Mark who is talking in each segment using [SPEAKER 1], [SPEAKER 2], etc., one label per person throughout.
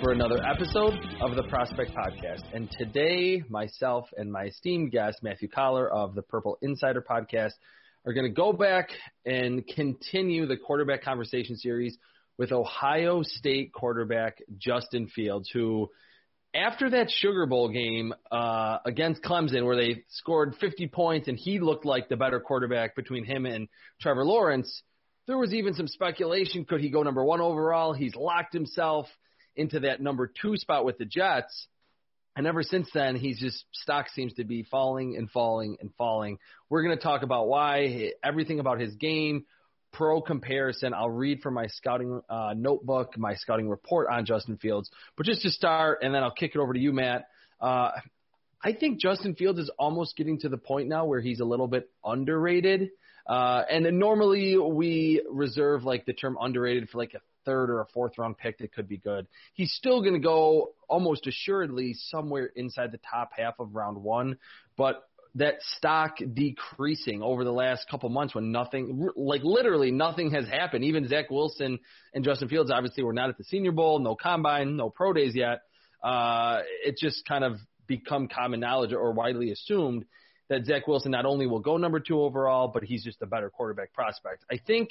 [SPEAKER 1] for another episode of the Prospect Podcast. And today, myself and my esteemed guest, Matthew Coller of the Purple Insider Podcast, are going to go back and continue the quarterback conversation series with Ohio State quarterback Justin Fields, who after that Sugar Bowl game uh, against Clemson, where they scored 50 points and he looked like the better quarterback between him and Trevor Lawrence, there was even some speculation could he go number one overall? He's locked himself into that number two spot with the Jets. And ever since then, he's just stock seems to be falling and falling and falling. We're going to talk about why, everything about his game, pro comparison. I'll read from my scouting uh, notebook, my scouting report on Justin Fields. But just to start, and then I'll kick it over to you, Matt. Uh, I think Justin Fields is almost getting to the point now where he's a little bit underrated. Uh, and normally we reserve like the term underrated for like a third or a fourth round pick that could be good. He's still going to go almost assuredly somewhere inside the top half of round one, but that stock decreasing over the last couple months when nothing, like literally nothing has happened. Even Zach Wilson and Justin Fields obviously were not at the Senior Bowl, no combine, no pro days yet. Uh, it just kind of become common knowledge or widely assumed that Zach Wilson not only will go number two overall, but he's just a better quarterback prospect. I think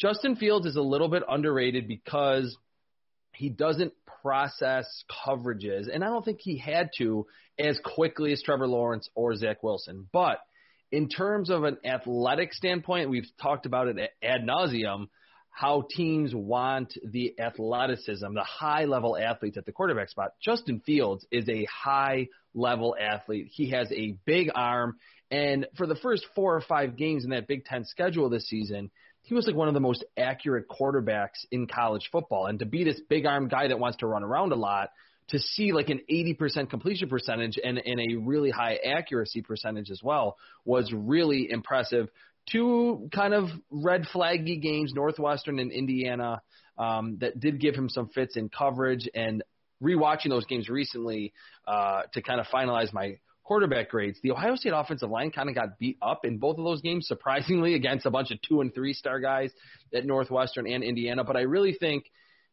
[SPEAKER 1] Justin Fields is a little bit underrated because he doesn't process coverages, and I don't think he had to as quickly as Trevor Lawrence or Zach Wilson. But in terms of an athletic standpoint, we've talked about it ad nauseum how teams want the athleticism, the high level athletes at the quarterback spot. Justin Fields is a high level athlete. He has a big arm. And for the first four or five games in that Big Ten schedule this season, he was like one of the most accurate quarterbacks in college football. And to be this big arm guy that wants to run around a lot, to see like an 80% completion percentage and, and a really high accuracy percentage as well was really impressive two kind of red flaggy games, Northwestern and Indiana, um, that did give him some fits in coverage. And rewatching those games recently uh, to kind of finalize my quarterback grades, the Ohio State offensive line kind of got beat up in both of those games, surprisingly, against a bunch of two and three star guys at Northwestern and Indiana. But I really think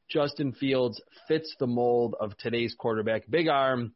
[SPEAKER 1] Justin Fields fits the mold of today's quarterback. Big arm,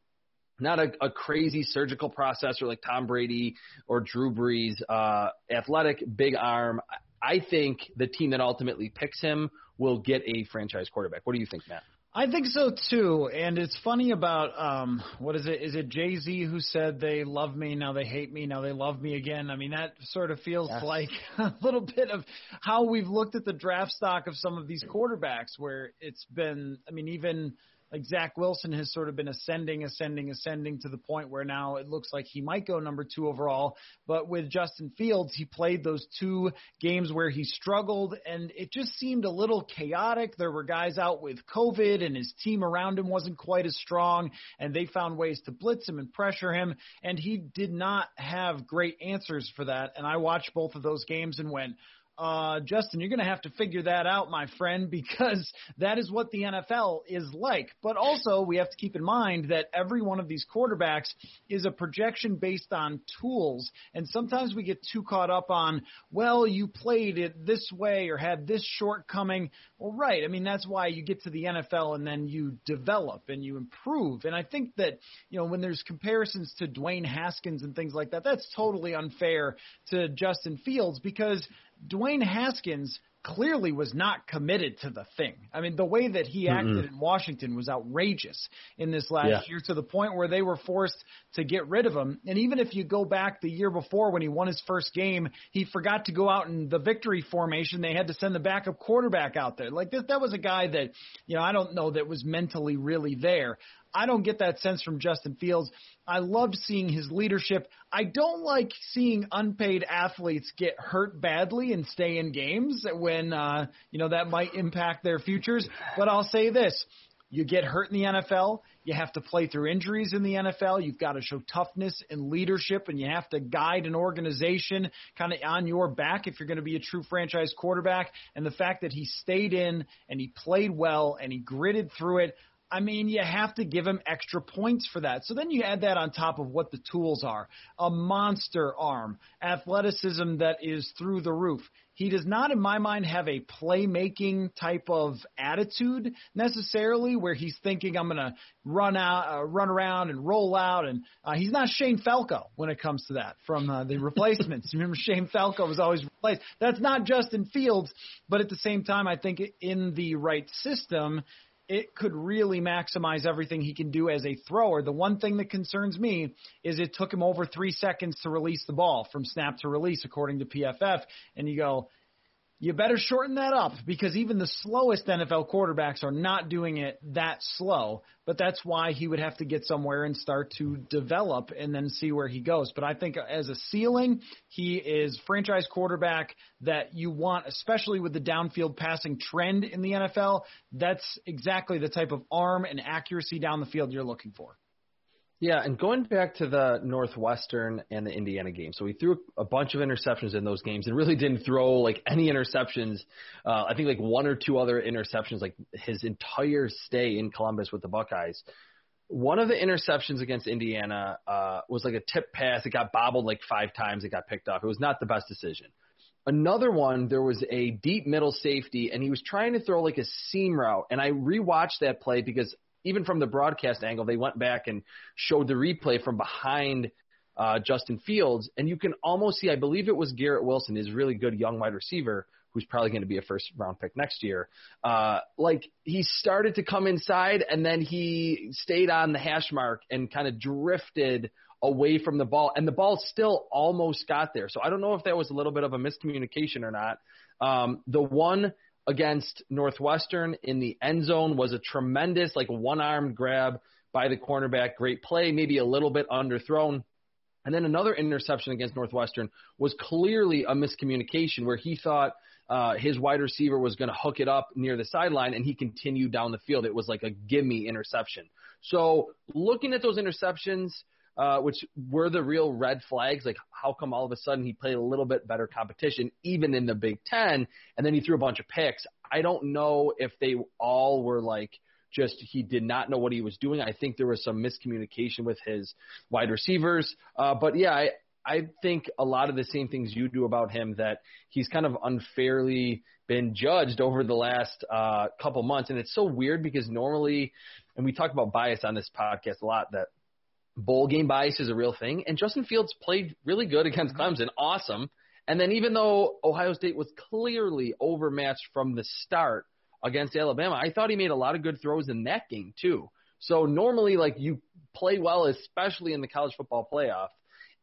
[SPEAKER 1] not a, a crazy surgical processor like Tom Brady or Drew Brees. Uh, athletic, big arm. I think the team that ultimately picks him will get a franchise quarterback. What do you think, Matt?
[SPEAKER 2] I think so too, and it's funny about um what is it? Is it Jay Z who said they love me now they hate me now they love me again? I mean that sort of feels yes. like a little bit of how we've looked at the draft stock of some of these quarterbacks, where it's been. I mean even like Zach Wilson has sort of been ascending, ascending, ascending to the point where now it looks like he might go number two overall. But with Justin Fields, he played those two games where he struggled, and it just seemed a little chaotic. There were guys out with COVID, and his team around him wasn't quite as strong, and they found ways to blitz him and pressure him, and he did not have great answers for that. And I watched both of those games and went, uh, Justin, you're going to have to figure that out, my friend, because that is what the NFL is like. But also, we have to keep in mind that every one of these quarterbacks is a projection based on tools. And sometimes we get too caught up on, well, you played it this way or had this shortcoming. Well, right. I mean, that's why you get to the NFL and then you develop and you improve. And I think that, you know, when there's comparisons to Dwayne Haskins and things like that, that's totally unfair to Justin Fields because Dwayne Haskins clearly was not committed to the thing. I mean, the way that he acted mm in Washington was outrageous in this last yeah. year to the point where they were forced to get rid of him. And even if you go back the year before when he won his first game, he forgot to go out in the victory formation. They had to send the backup quarterback out there. Like this, that was a guy that, you know, I don't know that was mentally really there. I don't get that sense from Justin Fields. I loved seeing his leadership. I don't like seeing unpaid athletes get hurt badly and stay in games when uh, you know that might impact their futures. But I'll say this: you get hurt in the NFL, you have to play through injuries in the NFL. You've got to show toughness and leadership, and you have to guide an organization kind of on your back if you're going to be a true franchise quarterback. And the fact that he stayed in and he played well and he gritted through it, I mean, you have to give him extra points for that. So then you add that on top of what the tools are a monster arm, athleticism that is through the roof. He does not, in my mind, have a playmaking type of attitude necessarily, where he's thinking I'm going to run out, uh, run around and roll out, and uh, he's not Shane Falco when it comes to that from uh, the replacements. Remember, Shane Falco was always replaced. That's not Justin Fields, but at the same time, I think in the right system, it could really maximize everything he can do as a thrower. The one thing that concerns me is it took him over three seconds to release the ball from snap to release, according to PFF. And you go, you better shorten that up because even the slowest NFL quarterbacks are not doing it that slow. But that's why he would have to get somewhere and start to develop and then see where he goes. But I think as a ceiling, he is franchise quarterback that you want, especially with the downfield passing trend in the NFL. That's exactly the type of arm and accuracy down the field you're looking for.
[SPEAKER 1] Yeah, and going back to the Northwestern and the Indiana game, so he threw a bunch of interceptions in those games and really didn't throw like any interceptions. Uh, I think like one or two other interceptions, like his entire stay in Columbus with the Buckeyes. One of the interceptions against Indiana uh, was like a tip pass. It got bobbled like five times. It got picked off. It was not the best decision. Another one, there was a deep middle safety, and he was trying to throw like a seam route. And I rewatched that play because even from the broadcast angle, they went back and showed the replay from behind uh, Justin Fields, and you can almost see. I believe it was Garrett Wilson, his really good young wide receiver, who's probably going to be a first round pick next year. Uh, like he started to come inside, and then he stayed on the hash mark and kind of drifted away from the ball, and the ball still almost got there. So I don't know if that was a little bit of a miscommunication or not. Um, the one against Northwestern in the end zone was a tremendous, like one armed grab by the cornerback. Great play, maybe a little bit underthrown. And then another interception against Northwestern was clearly a miscommunication where he thought uh, his wide receiver was going to hook it up near the sideline and he continued down the field. It was like a gimme interception. So looking at those interceptions, uh, which were the real red flags. Like, how come all of a sudden he played a little bit better competition, even in the Big Ten, and then he threw a bunch of picks? I don't know if they all were like just he did not know what he was doing. I think there was some miscommunication with his wide receivers. Uh, but yeah, I, I think a lot of the same things you do about him that he's kind of unfairly been judged over the last uh, couple months, and it's so weird because normally, and we talk about bias on this podcast a lot that bowl game bias is a real thing. And Justin Fields played really good against mm-hmm. Clemson, awesome. And then even though Ohio State was clearly overmatched from the start against Alabama, I thought he made a lot of good throws in that game too. So normally, like you play well, especially in the college football playoff,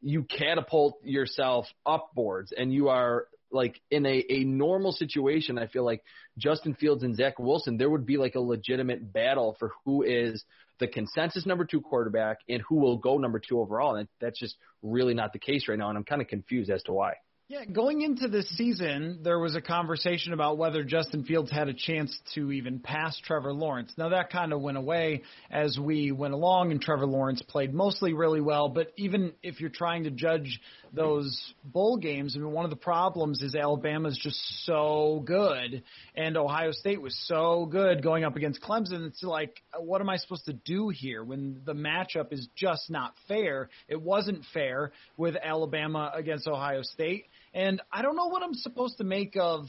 [SPEAKER 1] you catapult yourself upboards, and you are like in a, a normal situation. I feel like Justin Fields and Zach Wilson, there would be like a legitimate battle for who is the consensus number two quarterback and who will go number two overall. And that's just really not the case right now. And I'm kind of confused as to why.
[SPEAKER 2] Yeah, going into this season, there was a conversation about whether Justin Fields had a chance to even pass Trevor Lawrence. Now, that kind of went away as we went along, and Trevor Lawrence played mostly really well. But even if you're trying to judge those bowl games, I mean, one of the problems is Alabama's just so good, and Ohio State was so good going up against Clemson. It's like, uh, what am I supposed to do here when the matchup is just not fair? It wasn't fair with Alabama against Ohio State. And I don't know what I'm supposed to make of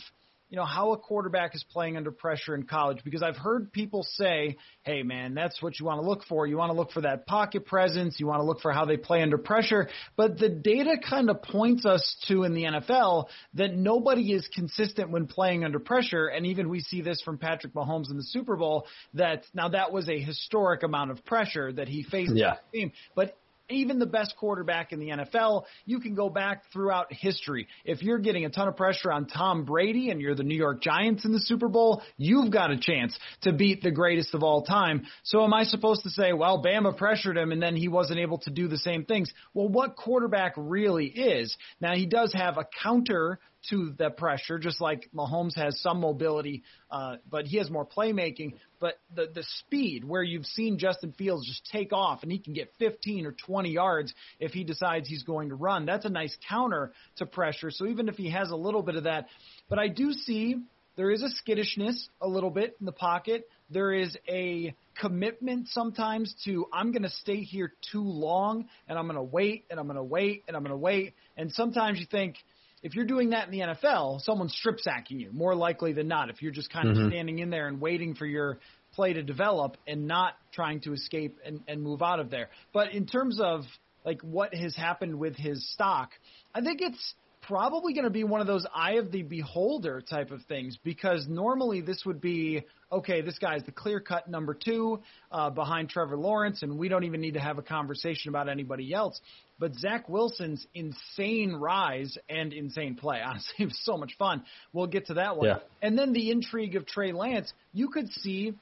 [SPEAKER 2] you know, how a quarterback is playing under pressure in college because I've heard people say, hey, man, that's what you want to look for. You want to look for that pocket presence. You want to look for how they play under pressure. But the data kind of points us to in the NFL that nobody is consistent when playing under pressure. And even we see this from Patrick Mahomes in the Super Bowl that now that was a historic amount of pressure that he faced
[SPEAKER 1] yeah.
[SPEAKER 2] the team. But even the best quarterback in the NFL, you can go back throughout history. If you're getting a ton of pressure on Tom Brady and you're the New York Giants in the Super Bowl, you've got a chance to beat the greatest of all time. So am I supposed to say, well, Bama pressured him and then he wasn't able to do the same things? Well, what quarterback really is? Now he does have a counter to the pressure, just like Mahomes has some mobility, uh, but he has more playmaking. But the the speed, where you've seen Justin Fields just take off and he can get 15 or 20 yards if he decides he's going to run, that's a nice counter to pressure. So even if he has a little bit of that, but I do see there is a skittishness a little bit in the pocket. There is a commitment sometimes to I'm going to stay here too long and I'm going to wait and I'm going to wait and I'm going to wait. And sometimes you think if you're doing that in the NFL, someone's strip sacking you more likely than not. If you're just kind mm-hmm. of standing in there and waiting for your play to develop and not trying to escape and, and move out of there. But in terms of like what has happened with his stock, I think it's probably going to be one of those eye of the beholder type of things because normally this would be okay, this guy's the clear cut number two uh, behind Trevor Lawrence, and we don't even need to have a conversation about anybody else. But Zach Wilson's insane rise and insane play, honestly, it was so much fun. We'll get to that one.
[SPEAKER 1] Yeah.
[SPEAKER 2] And then the intrigue of Trey Lance, you could see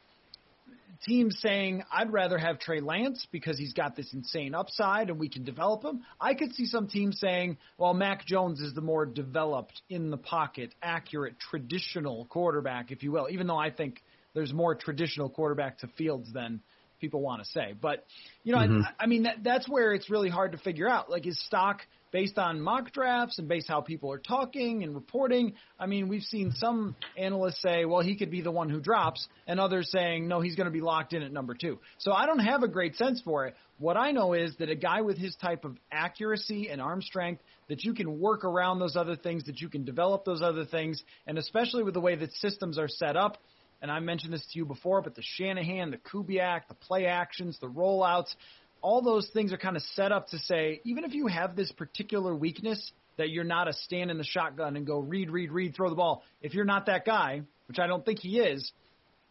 [SPEAKER 2] teams saying, I'd rather have Trey Lance because he's got this insane upside and we can develop him. I could see some teams saying, well, Mac Jones is the more developed, in the pocket, accurate, traditional quarterback, if you will, even though I think there's more traditional quarterback to Fields than people want to say. But, you know, mm-hmm. I, I mean, that, that's where it's really hard to figure out. Like, his stock – based on mock drafts and based how people are talking and reporting. I mean, we've seen some analysts say, well, he could be the one who drops, and others saying, no, he's going to be locked in at number two. So I don't have a great sense for it. What I know is that a guy with his type of accuracy and arm strength, that you can work around those other things, that you can develop those other things, and especially with the way that systems are set up, and I mentioned this to you before, but the Shanahan, the Kubiak, the play actions, the rollouts, all those things are kind of set up to say, even if you have this particular weakness, that you're not a stand in the shotgun and go read, read, read, throw the ball. If you're not that guy, which I don't think he is,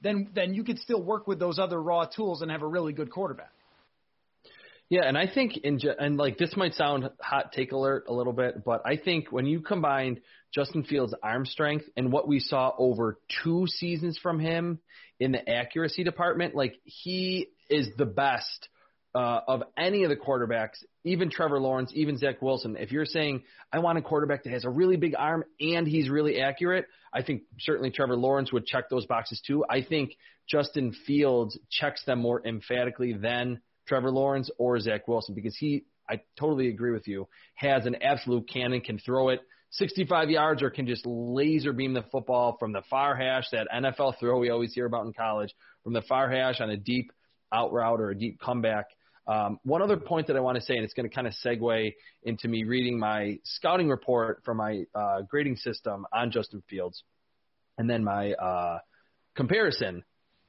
[SPEAKER 2] then then you could still work with those other raw tools and have a really good quarterback.
[SPEAKER 1] Yeah, and I think in and like this might sound hot take alert a little bit, but I think when you combine Justin Fields' arm strength and what we saw over two seasons from him in the accuracy department, like he is the best uh, of any of the quarterbacks, even Trevor Lawrence, even Zach Wilson, if you're saying I want a quarterback that has a really big arm and he's really accurate, I think certainly Trevor Lawrence would check those boxes too. I think Justin Fields checks them more emphatically than Trevor Lawrence or Zach Wilson because he, I totally agree with you, has an absolute cannon, can throw it 65 yards or can just laser beam the football from the far hash, that NFL throw we always hear about in college, from the far hash on a deep out route or a deep comeback. Um, one other point that I want to say, and it's going to kind of segue into me reading my scouting report from my uh, grading system on Justin Fields, and then my uh, comparison,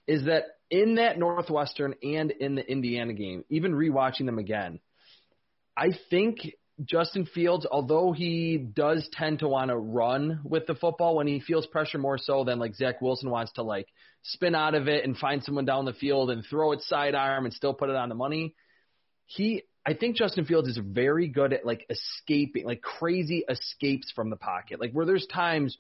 [SPEAKER 1] is that in that Northwestern and in the Indiana game, even rewatching them again, I think Justin Fields, although he does tend to want to run with the football when he feels pressure more so than like Zach Wilson wants to like spin out of it and find someone down the field and throw it sidearm and still put it on the money he I think Justin Fields is very good at like escaping, like crazy escapes from the pocket. Like where there's times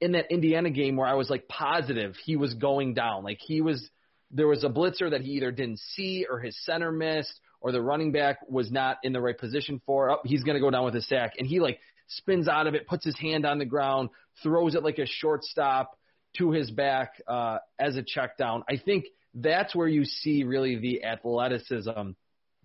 [SPEAKER 1] in that Indiana game where I was like positive he was going down. Like he was there was a blitzer that he either didn't see or his center missed or the running back was not in the right position for. Oh, he's going to go down with a sack and he like spins out of it, puts his hand on the ground, throws it like a shortstop to his back uh, as a check down. I think that's where you see really the athleticism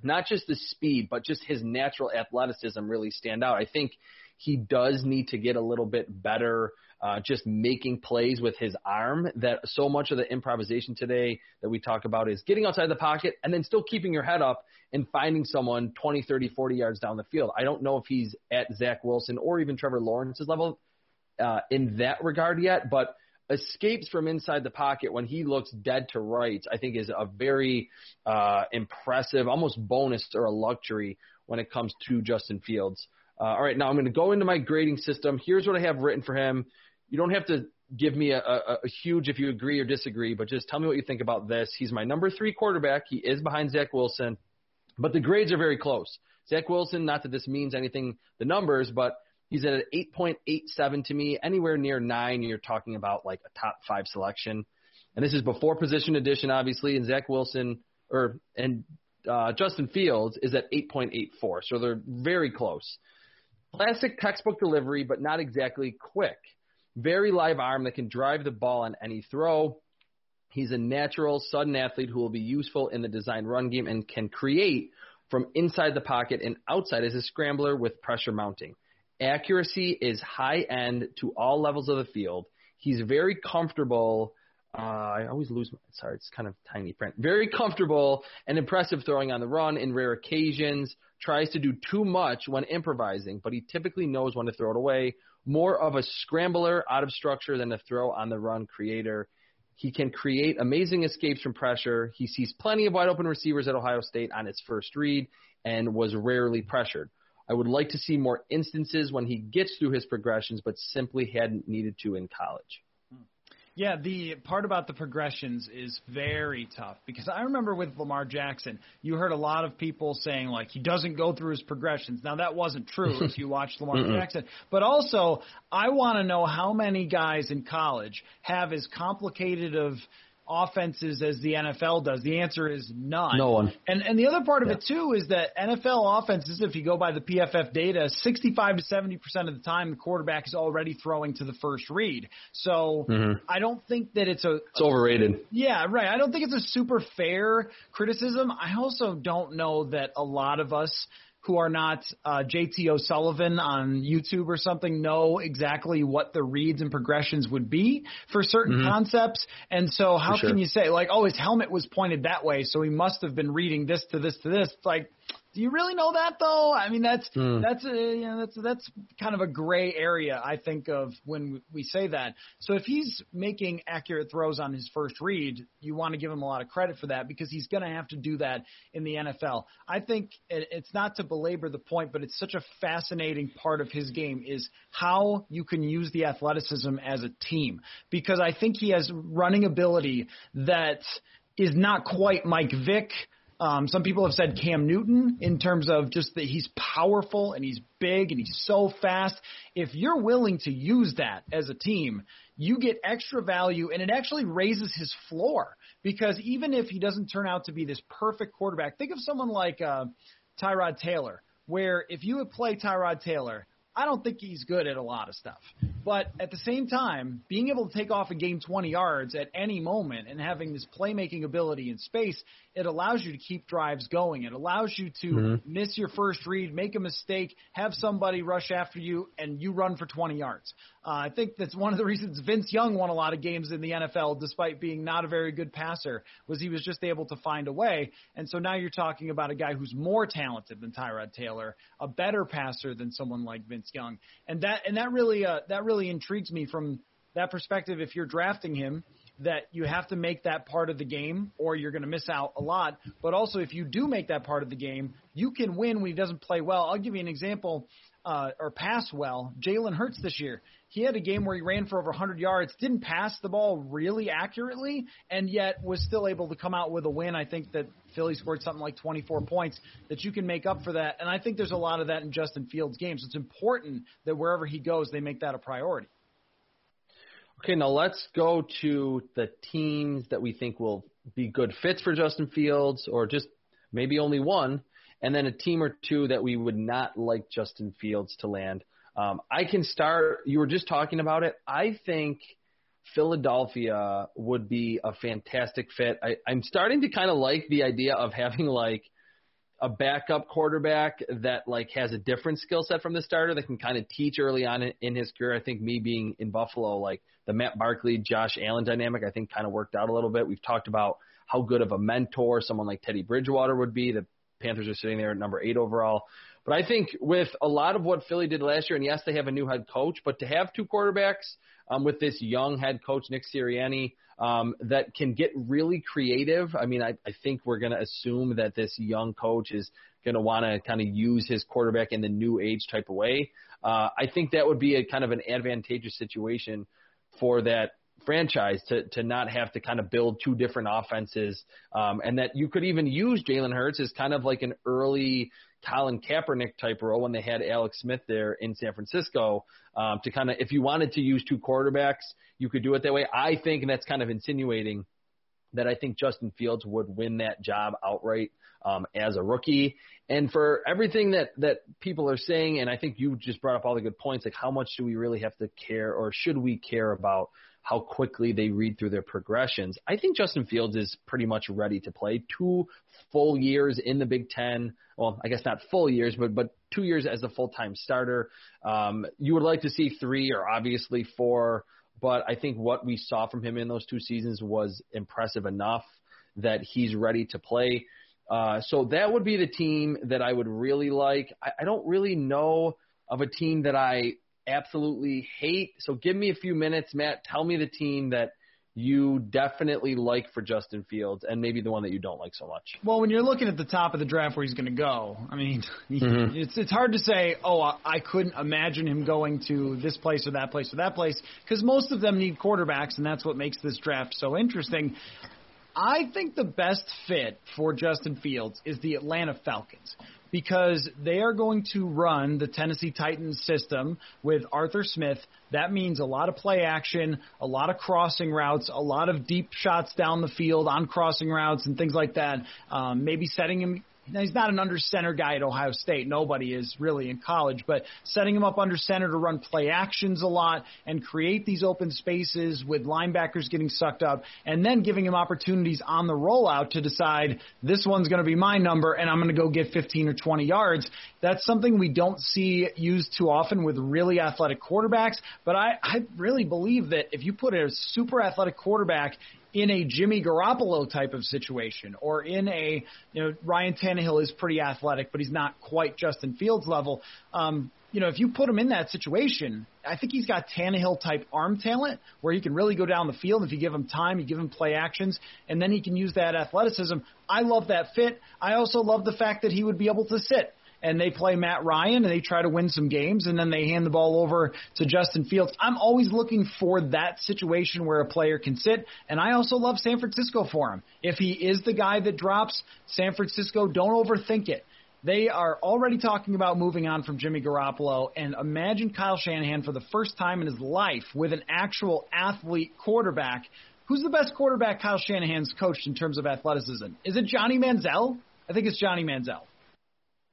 [SPEAKER 1] not just the speed, but just his natural athleticism really stand out. I think he does need to get a little bit better uh, just making plays with his arm. That so much of the improvisation today that we talk about is getting outside the pocket and then still keeping your head up and finding someone 20, 30, 40 yards down the field. I don't know if he's at Zach Wilson or even Trevor Lawrence's level uh, in that regard yet, but escapes from inside the pocket when he looks dead to rights, I think is a very uh, impressive, almost bonus or a luxury when it comes to Justin Fields. Uh, all right, now I'm going to go into my grading system. Here's what I have written for him. You don't have to give me a, a, a huge if you agree or disagree, but just tell me what you think about this. He's my number three quarterback. He is behind Zach Wilson, but the grades are very close. Zach Wilson, not that this means anything, the numbers, but he's at an 8.87 to me. Anywhere near nine, you're talking about like a top five selection. And this is before position addition, obviously. And Zach Wilson or and uh, Justin Fields is at 8.84, so they're very close. Classic textbook delivery, but not exactly quick. Very live arm that can drive the ball on any throw. He's a natural, sudden athlete who will be useful in the design run game and can create from inside the pocket and outside as a scrambler with pressure mounting. Accuracy is high end to all levels of the field. He's very comfortable. Uh, I always lose my, sorry, it's kind of tiny print. Very comfortable and impressive throwing on the run in rare occasions. Tries to do too much when improvising, but he typically knows when to throw it away. More of a scrambler out of structure than a throw on the run creator. He can create amazing escapes from pressure. He sees plenty of wide open receivers at Ohio State on its first read and was rarely pressured. I would like to see more instances when he gets through his progressions, but simply hadn't needed to in college.
[SPEAKER 2] Yeah, the part about the progressions is very tough because I remember with Lamar Jackson, you heard a lot of people saying like he doesn't go through his progressions. Now that wasn't true if you watched Lamar Jackson, but also I want to know how many guys in college have as complicated of offenses as the NFL does? The answer is none.
[SPEAKER 1] No one.
[SPEAKER 2] And and the other part of yeah. it too is that NFL offenses, if you go by the PFF data, 65 to 70 percent of the time the quarterback is already throwing to the first read. So mm-hmm. I don't think that it's a
[SPEAKER 1] it's overrated.
[SPEAKER 2] Yeah, right. I don't think it's a super fair criticism. I also don't know that a lot of us who are not uh, JT O'Sullivan on YouTube or something know exactly what the reads and progressions would be for certain mm-hmm. concepts. And so how sure. can you say like, oh, his helmet was pointed that way, so he must have been reading this to this to this? It's like do you really know that though? I mean, that's mm. that's a, you know, that's that's kind of a gray area I think of when we say that. So if he's making accurate throws on his first read, you want to give him a lot of credit for that because he's going to have to do that in the NFL. I think it, it's not to belabor the point, but it's such a fascinating part of his game is how you can use the athleticism as a team because I think he has running ability that is not quite Mike Vick um, some people have said Cam Newton in terms of just that he's powerful and he's big and he's so fast. If you're willing to use that as a team, you get extra value and it actually raises his floor because even if he doesn't turn out to be this perfect quarterback, think of someone like uh, Tyrod Taylor, where if you would play Tyrod Taylor, I don't think he's good at a lot of stuff. But at the same time, being able to take off and gain 20 yards at any moment and having this playmaking ability in space, it allows you to keep drives going. It allows you to mm-hmm. miss your first read, make a mistake, have somebody rush after you, and you run for 20 yards. Uh, I think that's one of the reasons Vince Young won a lot of games in the NFL, despite being not a very good passer, was he was just able to find a way. And so now you're talking about a guy who's more talented than Tyrod Taylor, a better passer than someone like Vince Young, and that and that really uh, that really intrigues me from that perspective. If you're drafting him that you have to make that part of the game or you're going to miss out a lot. But also, if you do make that part of the game, you can win when he doesn't play well. I'll give you an example uh, or pass well. Jalen Hurts this year. He had a game where he ran for over 100 yards, didn't pass the ball really accurately, and yet was still able to come out with a win. I think that Philly scored something like 24 points that you can make up for that. And I think there's a lot of that in Justin Fields' games. It's important that wherever he goes, they make that a priority.
[SPEAKER 1] Okay, now let's go to the teams that we think will be good fits for Justin Fields, or just maybe only one, and then a team or two that we would not like Justin Fields to land. Um, I can start. You were just talking about it. I think Philadelphia would be a fantastic fit. I, I'm starting to kind of like the idea of having like a backup quarterback that like has a different skill set from the starter that can kind of teach early on in, in his career. I think me being in Buffalo, like the Matt Barkley, Josh Allen dynamic, I think kind of worked out a little bit. We've talked about how good of a mentor someone like Teddy Bridgewater would be. Panthers are sitting there at number eight overall. But I think with a lot of what Philly did last year, and yes, they have a new head coach, but to have two quarterbacks um, with this young head coach Nick Sirianni um, that can get really creative. I mean, I, I think we're going to assume that this young coach is going to want to kind of use his quarterback in the new age type of way. Uh, I think that would be a kind of an advantageous situation for that franchise to to not have to kind of build two different offenses, um, and that you could even use Jalen Hurts as kind of like an early Colin Kaepernick type role when they had Alex Smith there in San Francisco um, to kind of if you wanted to use two quarterbacks, you could do it that way. I think, and that's kind of insinuating that I think Justin Fields would win that job outright um, as a rookie. And for everything that that people are saying, and I think you just brought up all the good points, like how much do we really have to care, or should we care about how quickly they read through their progressions? I think Justin Fields is pretty much ready to play two full years in the Big Ten. Well, I guess not full years, but but two years as a full time starter. Um, you would like to see three or obviously four but I think what we saw from him in those two seasons was impressive enough that he's ready to play. Uh, so that would be the team that I would really like. I, I don't really know of a team that I absolutely hate. So give me a few minutes, Matt. Tell me the team that you definitely like for Justin Fields and maybe the one that you don't like so much?
[SPEAKER 2] Well, when you're looking at the top of the draft where he's going to go, I mean, mm-hmm. it's it's hard to say, oh, I couldn't imagine him going to this place or that place or that place because most of them need quarterbacks, and that's what makes this draft so interesting. I think the best fit for Justin Fields is the Atlanta Falcons because they are going to run the Tennessee Titans system with Arthur Smith. That means a lot of play action, a lot of crossing routes, a lot of deep shots down the field on crossing routes and things like that. Um, maybe setting him now, he's not an under center guy at Ohio State. Nobody is really in college, but setting him up under center to run play actions a lot and create these open spaces with linebackers getting sucked up, and then giving him opportunities on the rollout to decide this one's going to be my number and I'm going to go get 15 or 20 yards. That's something we don't see used too often with really athletic quarterbacks, but I, I really believe that if you put a super athletic quarterback in a Jimmy Garoppolo type of situation or in a, you know, Ryan Tannehill is pretty athletic, but he's not quite Justin Fields level. Um, you know, if you put him in that situation, I think he's got Tannehill type arm talent where he can really go down the field. If you give him time, you give him play actions, and then he can use that athleticism. I love that fit. I also love the fact that he would be able to sit and they play Matt Ryan and they try to win some games and then they hand the ball over to Justin Fields. I'm always looking for that situation where a player can sit, and I also love San Francisco for him. If he is the guy that drops, San Francisco, don't overthink it. They are already talking about moving on from Jimmy Garoppolo, and imagine Kyle Shanahan for the first time in his life with an actual athlete quarterback. Who's the best quarterback Kyle Shanahan's coached in terms of athleticism? Is it Johnny Manziel? I think it's Johnny Manziel.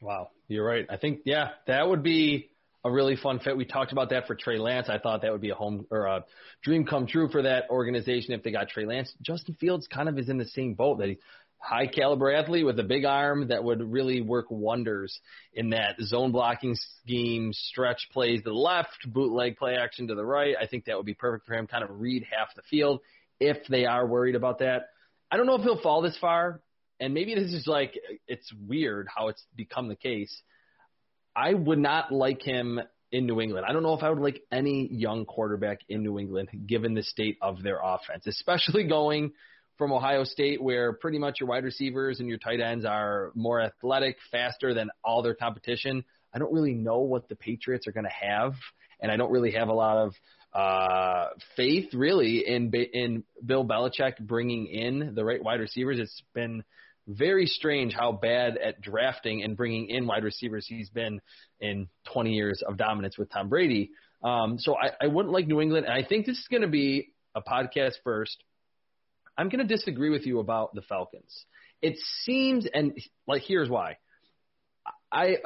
[SPEAKER 1] Wow, you're right. I think yeah, that would be a really fun fit. We talked about that for Trey Lance. I thought that would be a home or a dream come true for that organization if they got Trey Lance. Justin Fields kind of is in the same boat that he's high caliber athlete with a big arm that would really work wonders in that zone blocking scheme, stretch plays to the left, bootleg play action to the right. I think that would be perfect for him. Kind of read half the field if they are worried about that. I don't know if he'll fall this far and maybe this is like it's weird how it's become the case. I would not like him in New England. I don't know if I would like any young quarterback in New England given the state of their offense, especially going from Ohio State where pretty much your wide receivers and your tight ends are more athletic, faster than all their competition. I don't really know what the Patriots are going to have, and I don't really have a lot of uh, faith really in in Bill Belichick bringing in the right wide receivers. It's been very strange how bad at drafting and bringing in wide receivers he's been in 20 years of dominance with Tom Brady. Um, so I, I wouldn't like New England, and I think this is going to be a podcast first. I'm going to disagree with you about the Falcons. It seems, and like here's why. I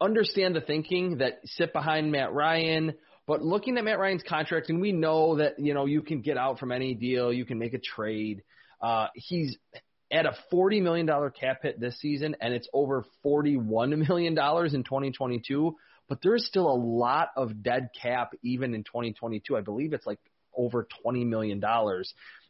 [SPEAKER 1] understand the thinking that sit behind Matt Ryan, but looking at Matt Ryan's contract, and we know that you know you can get out from any deal, you can make a trade. Uh, he's at a $40 million cap hit this season, and it's over $41 million in 2022. But there's still a lot of dead cap even in 2022. I believe it's like over $20 million.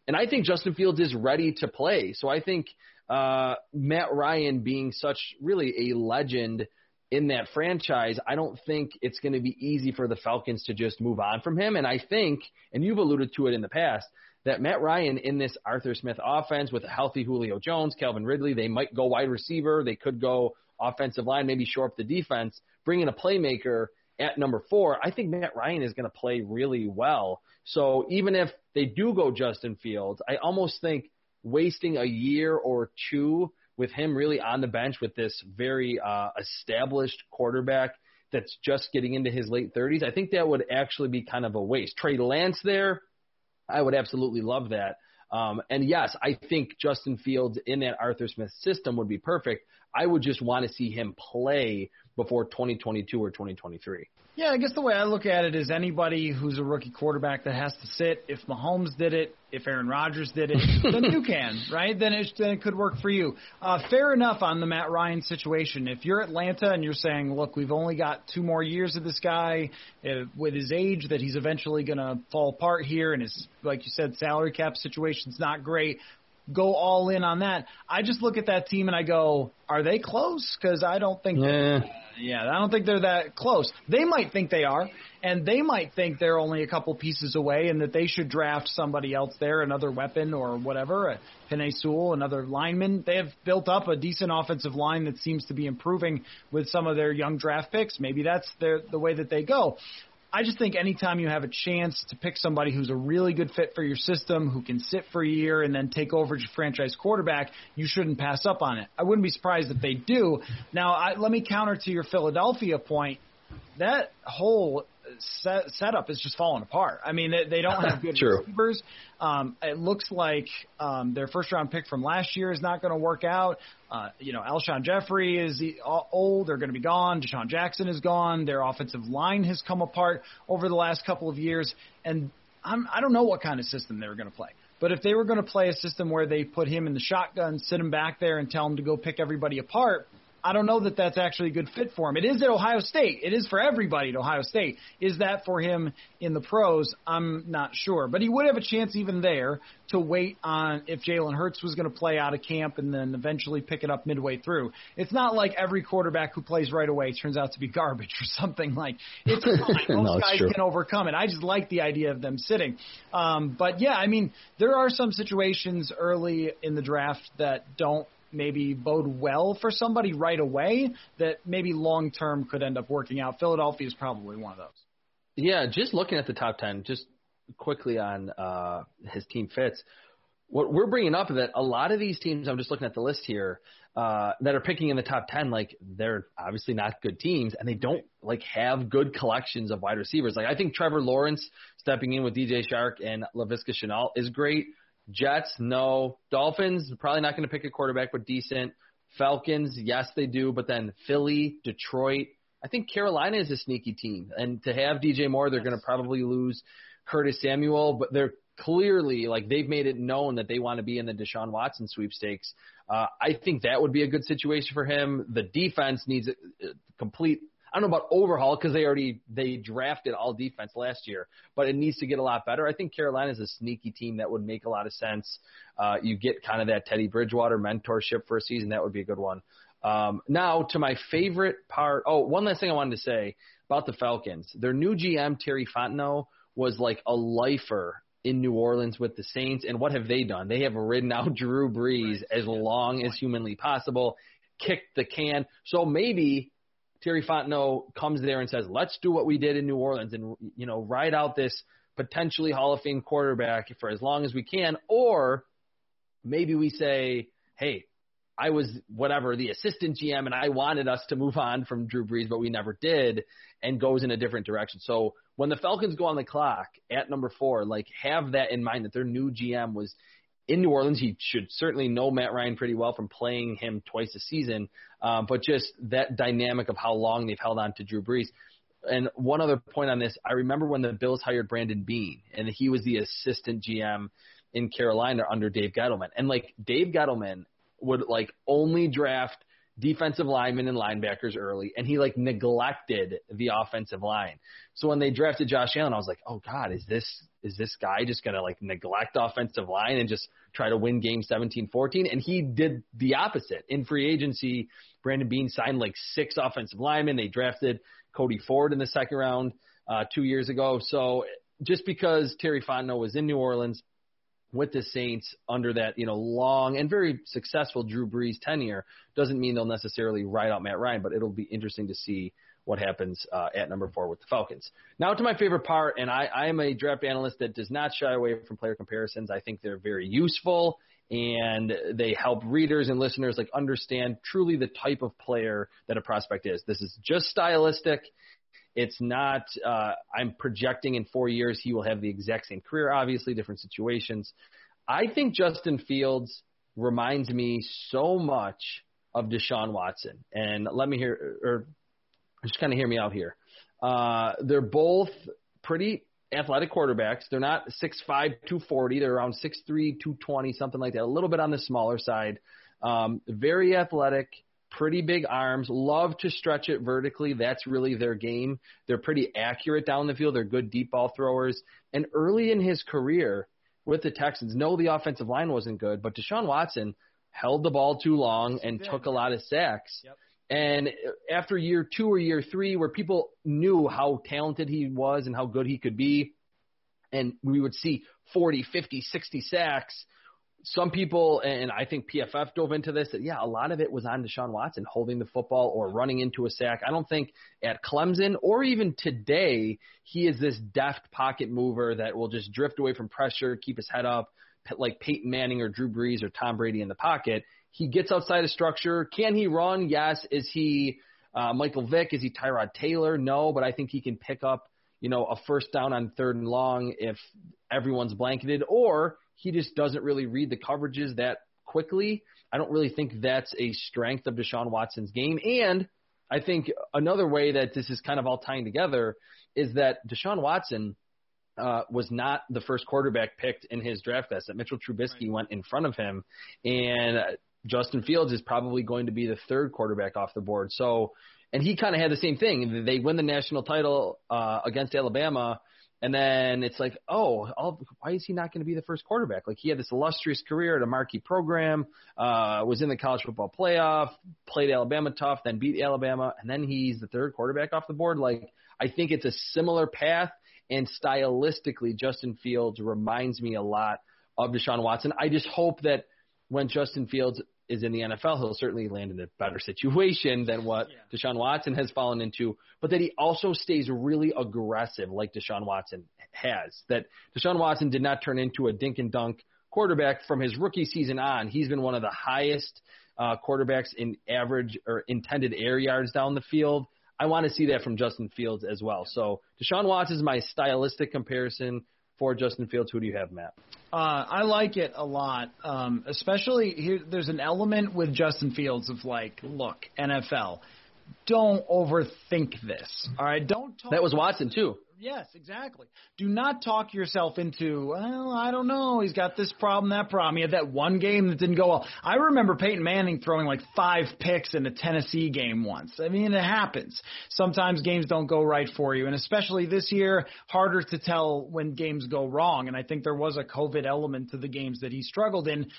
[SPEAKER 1] And I think Justin Fields is ready to play. So I think uh, Matt Ryan being such really a legend in that franchise, I don't think it's going to be easy for the Falcons to just move on from him. And I think, and you've alluded to it in the past, that Matt Ryan in this Arthur Smith offense with a healthy Julio Jones, Calvin Ridley, they might go wide receiver, they could go offensive line, maybe shore up the defense, bring in a playmaker at number four. I think Matt Ryan is going to play really well. So even if they do go Justin Fields, I almost think wasting a year or two with him really on the bench with this very uh, established quarterback that's just getting into his late 30s, I think that would actually be kind of a waste. Trey Lance there, I would absolutely love that. Um, and yes, I think Justin Fields in that Arthur Smith system would be perfect. I would just want to see him play before 2022 or 2023.
[SPEAKER 2] Yeah, I guess the way I look at it is anybody who's a rookie quarterback that has to sit. If Mahomes did it, if Aaron Rodgers did it, then you can, right? Then it, then it could work for you. Uh, fair enough on the Matt Ryan situation. If you're Atlanta and you're saying, look, we've only got two more years of this guy uh, with his age, that he's eventually going to fall apart here, and his, like you said, salary cap situation's not great go all in on that. I just look at that team and I go, are they close? Because I don't think.
[SPEAKER 1] Yeah.
[SPEAKER 2] Yeah, I don't think they're that close. They might think they are, and they might think they're only a couple pieces away, and that they should draft somebody else there, another weapon or whatever, a Penei Sewell, another lineman. They have built up a decent offensive line that seems to be improving with some of their young draft picks. Maybe that's their, the way that they go. I just think anytime you have a chance to pick somebody who's a really good fit for your system, who can sit for a year and then take over as your franchise quarterback, you shouldn't pass up on it. I wouldn't be surprised if they do. Now, I, let me counter to your Philadelphia point. That whole set, setup is just falling apart. I mean, they, they don't have good receivers. Um, it looks like um, their first round pick from last year is not going to work out. Uh, you know, Alshon Jeffery is old; they're going to be gone. DeSean Jackson is gone. Their offensive line has come apart over the last couple of years, and I'm, I don't know what kind of system they were going to play. But if they were going to play a system where they put him in the shotgun, sit him back there, and tell him to go pick everybody apart, I don't know that that's actually a good fit for him. It is at Ohio State. It is for everybody at Ohio State. Is that for him in the pros? I'm not sure. But he would have a chance even there to wait on if Jalen Hurts was going to play out of camp and then eventually pick it up midway through. It's not like every quarterback who plays right away turns out to be garbage or something like it's fine. Most no, guys true. can overcome it. I just like the idea of them sitting. Um, but yeah, I mean, there are some situations early in the draft that don't maybe bode well for somebody right away that maybe long term could end up working out. Philadelphia is probably one of those.
[SPEAKER 1] Yeah, just looking at the top 10, just quickly on uh, his team fits. What we're bringing up is that a lot of these teams, I'm just looking at the list here, uh, that are picking in the top 10, like they're obviously not good teams and they don't like have good collections of wide receivers. Like I think Trevor Lawrence stepping in with DJ Chark and Laviska Shenault is great. Jets, no. Dolphins, probably not going to pick a quarterback, but decent. Falcons, yes, they do. But then Philly, Detroit. I think Carolina is a sneaky team. And to have DJ Moore, they're going to probably lose Curtis Samuel, but they're clearly like they've made it known that they want to be in the Deshaun Watson sweepstakes. Uh, I think that would be a good situation for him. The defense needs a, a complete I don't know about overhaul because they already they drafted all defense last year, but it needs to get a lot better. I think Carolina is a sneaky team that would make a lot of sense. Uh, you get kind of that Teddy Bridgewater mentorship for a season. That would be a good one. Um, now to my favorite part. Oh, one last thing I wanted to say about the Falcons. Their new GM Terry Fontenot was like a lifer in New Orleans with the Saints, and what have they done? They have ridden out Drew Brees as long as humanly possible, kicked the can. So maybe Terry Fontenot comes there and says, "Let's do what we did in New Orleans and you know ride out this potentially Hall of Fame quarterback for as long as we can," or maybe we say, "Hey, I was whatever the assistant GM and I wanted us to move on from Drew Brees, but we never did, and goes in a different direction." So when the Falcons go on the clock at number four, like have that in mind that their new GM was in New Orleans. He should certainly know Matt Ryan pretty well from playing him twice a season, um, but just that dynamic of how long they've held on to Drew Brees. And one other point on this, I remember when the Bills hired Brandon Beane, and he was the assistant GM in Carolina under Dave Gettleman. And like Dave Gettleman would like only draft defensive linemen and linebackers early, and he like neglected the offensive line. So when they drafted Josh Allen, I was like, oh God, is this is this guy just gonna like neglect offensive line and just try to win game 17-14? And he did the opposite. In free agency, Brandon Beane signed like six offensive linemen. They drafted Cody Ford in the second round uh, two years ago. So just because Terry Fontenot was in New Orleans with the Saints under that, you know, long and very successful Drew Brees tenure doesn't mean they'll necessarily write out Matt Ryan, but it'll be interesting to see what happens uh, at number four with the Falcons. Now to my favorite part, and I, I am a draft analyst that does not shy away from player comparisons. I think they're very useful and they help readers and listeners like understand truly the type of player that a prospect is. This is just stylistic. It's not, uh, I'm projecting in four years he will have the exact same career, obviously, different situations. I think Justin Fields reminds me so much of Deshaun Watson. And let me hear, or just kind of hear me out here. Uh, they're both pretty athletic quarterbacks. They're not 6'5", 240. They're around 6'3", 220, something like that. A little bit on the smaller side. Um, very athletic pretty big arms, love to stretch it vertically. That's really their game. They're pretty accurate down the field. They're good deep ball throwers. And early in his career with the Texans, no, the offensive line wasn't good, but Deshaun Watson held the ball too long and took a lot of sacks. Yep. And after year two or year three, where people knew how talented he was and how good he could be, and we would see 40, 50, 60 sacks, some people, and I think PFF dove into this, that yeah, a lot of it was on Deshaun Watson holding the football or running into a sack. I don't think at Clemson or even today he is this deft pocket mover that will just drift away from pressure, keep his head up, like Peyton Manning or Drew Brees or Tom Brady in the pocket. He gets outside of structure. Can he run? Yes. Is he uh, Michael Vick? Is he Tyrod Taylor? No, but I think he can pick up, you know, a first down on third and long if everyone's blanketed or he just doesn't really read the coverages that quickly. I don't really think that's a strength of Deshaun Watson's game. And I think another way that this is kind of all tying together is that Deshaun Watson uh, was not the first quarterback picked in his draft class. That Mitchell Trubisky right. went in front of him, and Justin Fields is probably going to be the third quarterback off the board. So, and he kind of had the same thing. They win the national title uh, against Alabama and then it's like, oh, all, why is he not going to be the first quarterback? Like he had this illustrious career at a marquee program, uh, was in the college football playoff, played Alabama tough, then beat Alabama, and then he's the third quarterback off the board. Like I think it's a similar path, and stylistically, Justin Fields reminds me a lot of Deshaun Watson. I just hope that when Justin Fields is in the NFL, he'll certainly land in a better situation than what yeah. Deshaun Watson has fallen into, but that he also stays really aggressive like Deshaun Watson has. That Deshaun Watson did not turn into a dink and dunk quarterback from his rookie season on. He's been one of the highest uh, quarterbacks in average or intended air yards down the field. I want to see that from Justin Fields as well. So Deshaun Watson is my stylistic comparison for Justin Fields. Who do you have, Matt?
[SPEAKER 2] Uh, I like it a lot, um, especially here. There's an element with Justin Fields of like, look, NFL, don't overthink this. All right, don't.
[SPEAKER 1] Talk that was Watson too.
[SPEAKER 2] Yes, exactly. Do not talk yourself into, well, I don't know, he's got this problem, that problem. He had that one game that didn't go well. I remember Peyton Manning throwing like five picks in a Tennessee game once. I mean, it happens. Sometimes games don't go right for you, and especially this year, harder to tell when games go wrong. And I think there was a COVID element to the games that he struggled in.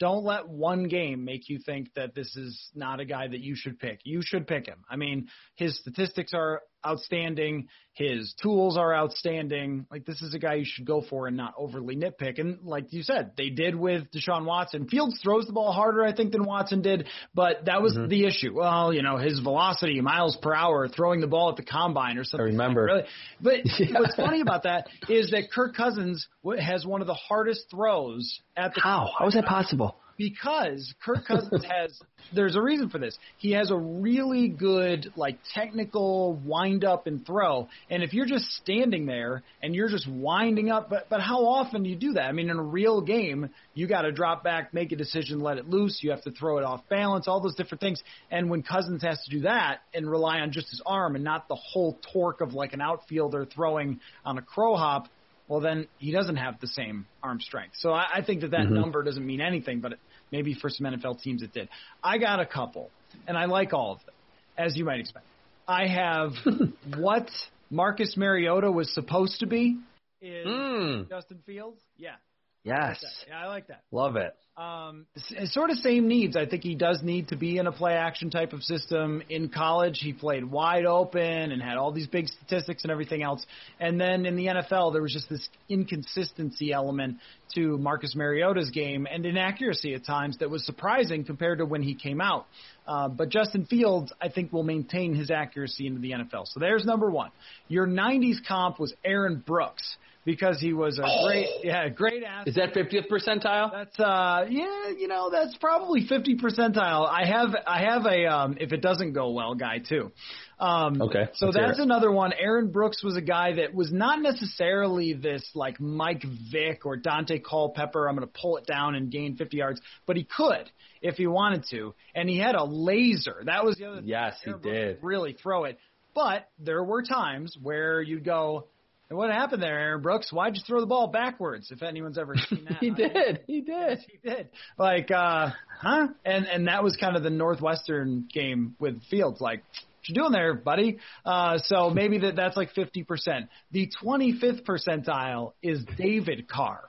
[SPEAKER 2] Don't let one game make you think that this is not a guy that you should pick. You should pick him. I mean, his statistics are outstanding. His tools are outstanding. Like this is a guy you should go for and not overly nitpick. And like you said, they did with Deshaun Watson. Fields throws the ball harder, I think, than Watson did, but that was mm-hmm. the issue. Well, you know, his velocity, miles per hour, throwing the ball at the combine or something. I
[SPEAKER 1] remember.
[SPEAKER 2] Like really. But yeah. what's funny about that is that Kirk Cousins has one of the hardest throws at the.
[SPEAKER 1] How? How is that possible?
[SPEAKER 2] Because Kirk Cousins has there's a reason for this. He has a really good like technical wind up and throw. And if you're just standing there and you're just winding up, but but how often do you do that? I mean, in a real game, you got to drop back, make a decision, let it loose. You have to throw it off balance, all those different things. And when Cousins has to do that and rely on just his arm and not the whole torque of like an outfielder throwing on a crow hop, well, then he doesn't have the same arm strength. So I, I think that that mm-hmm. number doesn't mean anything, but maybe for some NFL teams it did. I got a couple. and I like all of them, as you might expect. I have what Marcus Mariota was supposed to be is
[SPEAKER 1] Mm.
[SPEAKER 2] Justin Fields. Yeah.
[SPEAKER 1] Yes.
[SPEAKER 2] Yeah, I like that.
[SPEAKER 1] Love it.
[SPEAKER 2] Um, sort of same needs. I think he does need to be in a play action type of system. In college, he played wide open and had all these big statistics and everything else. And then in the NFL, there was just this inconsistency element to Marcus Mariota's game and inaccuracy at times that was surprising compared to when he came out. Uh, but Justin Fields, I think, will maintain his accuracy into the NFL. So there's number one. Your 90s comp was Aaron Brooks because he was a great, yeah, great athlete.
[SPEAKER 1] Is that 50th percentile?
[SPEAKER 2] That's uh yeah, you know, that's probably 50 percentile. I have I have a um if it doesn't go well guy too. Um
[SPEAKER 1] Okay,
[SPEAKER 2] So that's another one. Aaron Brooks was a guy that was not necessarily this like Mike Vick or Daunte Culpepper, I'm going to pull it down and gain 50 yards, but he could if he wanted to. And he had a laser. That was the other thing.
[SPEAKER 1] Yes, he
[SPEAKER 2] Aaron Brooks
[SPEAKER 1] did.
[SPEAKER 2] Really throw it. But there were times where you'd go, "And what happened there, Aaron Brooks? Why'd you throw the ball backwards? If anyone's ever seen that,
[SPEAKER 1] He
[SPEAKER 2] I-
[SPEAKER 1] did. He did.
[SPEAKER 2] he did. Like, uh, huh? And and that was kind of the Northwestern game with Fields. Like, what you doing there, buddy? Uh, so maybe that that's like fifty percent. The twenty fifth percentile is David Carr.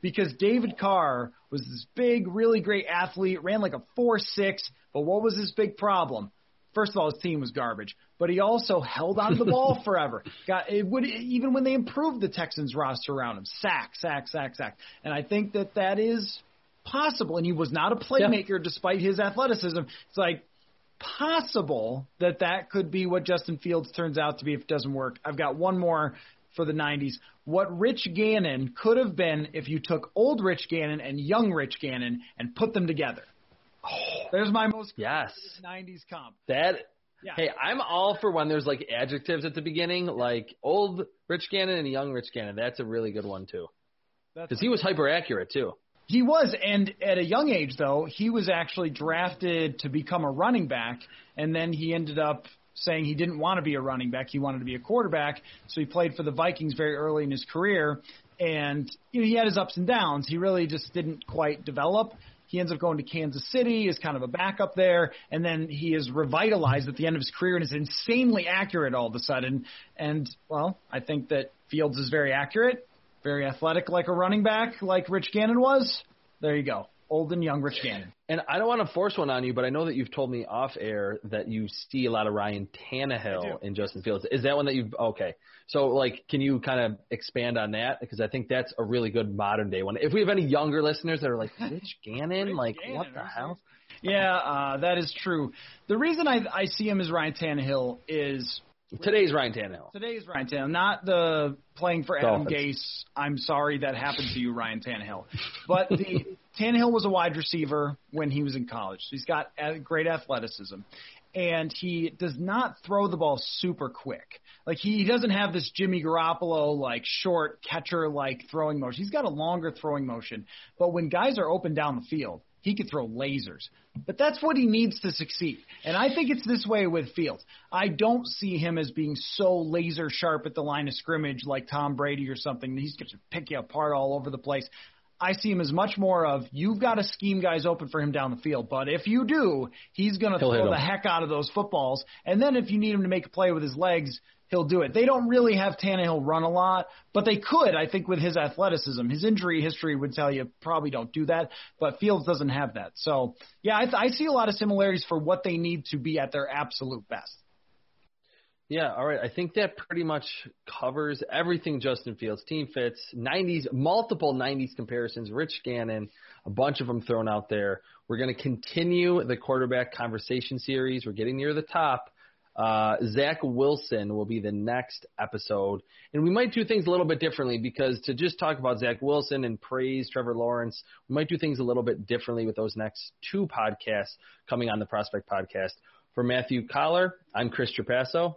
[SPEAKER 2] Because David Carr was this big, really great athlete, ran like a four six, but what was his big problem? First of all, his team was garbage, but he also held onto the ball forever. Got it would even when they improved the Texans roster around him, sack, sack, sack, sack. And I think that that is possible. And he was not a playmaker despite his athleticism. It's like possible that that could be what Justin Fields turns out to be if it doesn't work. I've got one more for the 90s. What Rich Gannon could have been if you took old Rich Gannon and young Rich Gannon and put them together. Oh. There's my most
[SPEAKER 1] Yes.
[SPEAKER 2] 90s comp.
[SPEAKER 1] That
[SPEAKER 2] Yeah.
[SPEAKER 1] Hey, I'm all for when there's like adjectives at the beginning, like old Rich Gannon and young Rich Gannon. That's a really good one too, because he was hyper accurate too.
[SPEAKER 2] He was, and at a young age, though, he was actually drafted to become a running back, and then he ended up saying he didn't want to be a running back; he wanted to be a quarterback. So he played for the Vikings very early in his career, and you know he had his ups and downs. He really just didn't quite develop. He ends up going to Kansas City as kind of a backup there, and then he is revitalized at the end of his career and is insanely accurate all of a sudden. And well, I think that Fields is very accurate, very athletic like a running back, like Rich Gannon was. There you go. Old and young Rich Gannon.
[SPEAKER 1] And I don't want to force one on you, but I know that you've told me off air that you see a lot of Ryan
[SPEAKER 2] I
[SPEAKER 1] Tannehill
[SPEAKER 2] do.
[SPEAKER 1] in Justin Fields. Is that one that you've okay? So like, can you kind of expand on that? Because I think that's a really good modern day one. If we have any younger listeners that are like Rich Gannon,
[SPEAKER 2] Rich
[SPEAKER 1] like
[SPEAKER 2] Gannon,
[SPEAKER 1] what the hell?
[SPEAKER 2] Yeah, uh, that is true. The reason I, I see him as Ryan Tannehill is
[SPEAKER 1] Today's Ryan Tannehill.
[SPEAKER 2] today's Ryan Tannehill, not the playing for Adam
[SPEAKER 1] Dolphins.
[SPEAKER 2] Gase. I'm sorry that happened to you, Ryan Tannehill. But the Tannehill was a wide receiver when he was in college. So he's got great athleticism, and he does not throw the ball super quick. Like he doesn't have this Jimmy Garoppolo like short catcher like throwing motion. He's got a longer throwing motion. But when guys are open down the field, he could throw lasers. But that's what he needs to succeed. And I think it's this way with Fields. I don't see him as being so laser sharp at the line of scrimmage like Tom Brady or something. He's going to pick you apart all over the place. I see him as much more of you've got to scheme guys open for him down the field. But if you do, he's going to throw the heck out of those footballs. And then if you need him to make a play with his legs, he'll do it. They don't really have Tannehill run a lot, but they could, I think, with his athleticism. His injury history would tell you probably don't do that, but Fields doesn't have that. So, yeah, I, I see a lot of similarities for what they need to be at their absolute best.
[SPEAKER 1] Yeah, all right. I think that pretty much covers everything Justin Fields. Team fits, 90s, multiple 90s comparisons, Rich Gannon, a bunch of them thrown out there. We're going to continue the quarterback conversation series. We're getting near the top. Uh, Zach Wilson will be the next episode. And we might do things a little bit differently because to just talk about Zach Wilson and praise Trevor Lawrence, we might do things a little bit differently with those next two podcasts coming on the Prospect Podcast. For Matthew Coller, I'm Chris Trapasso.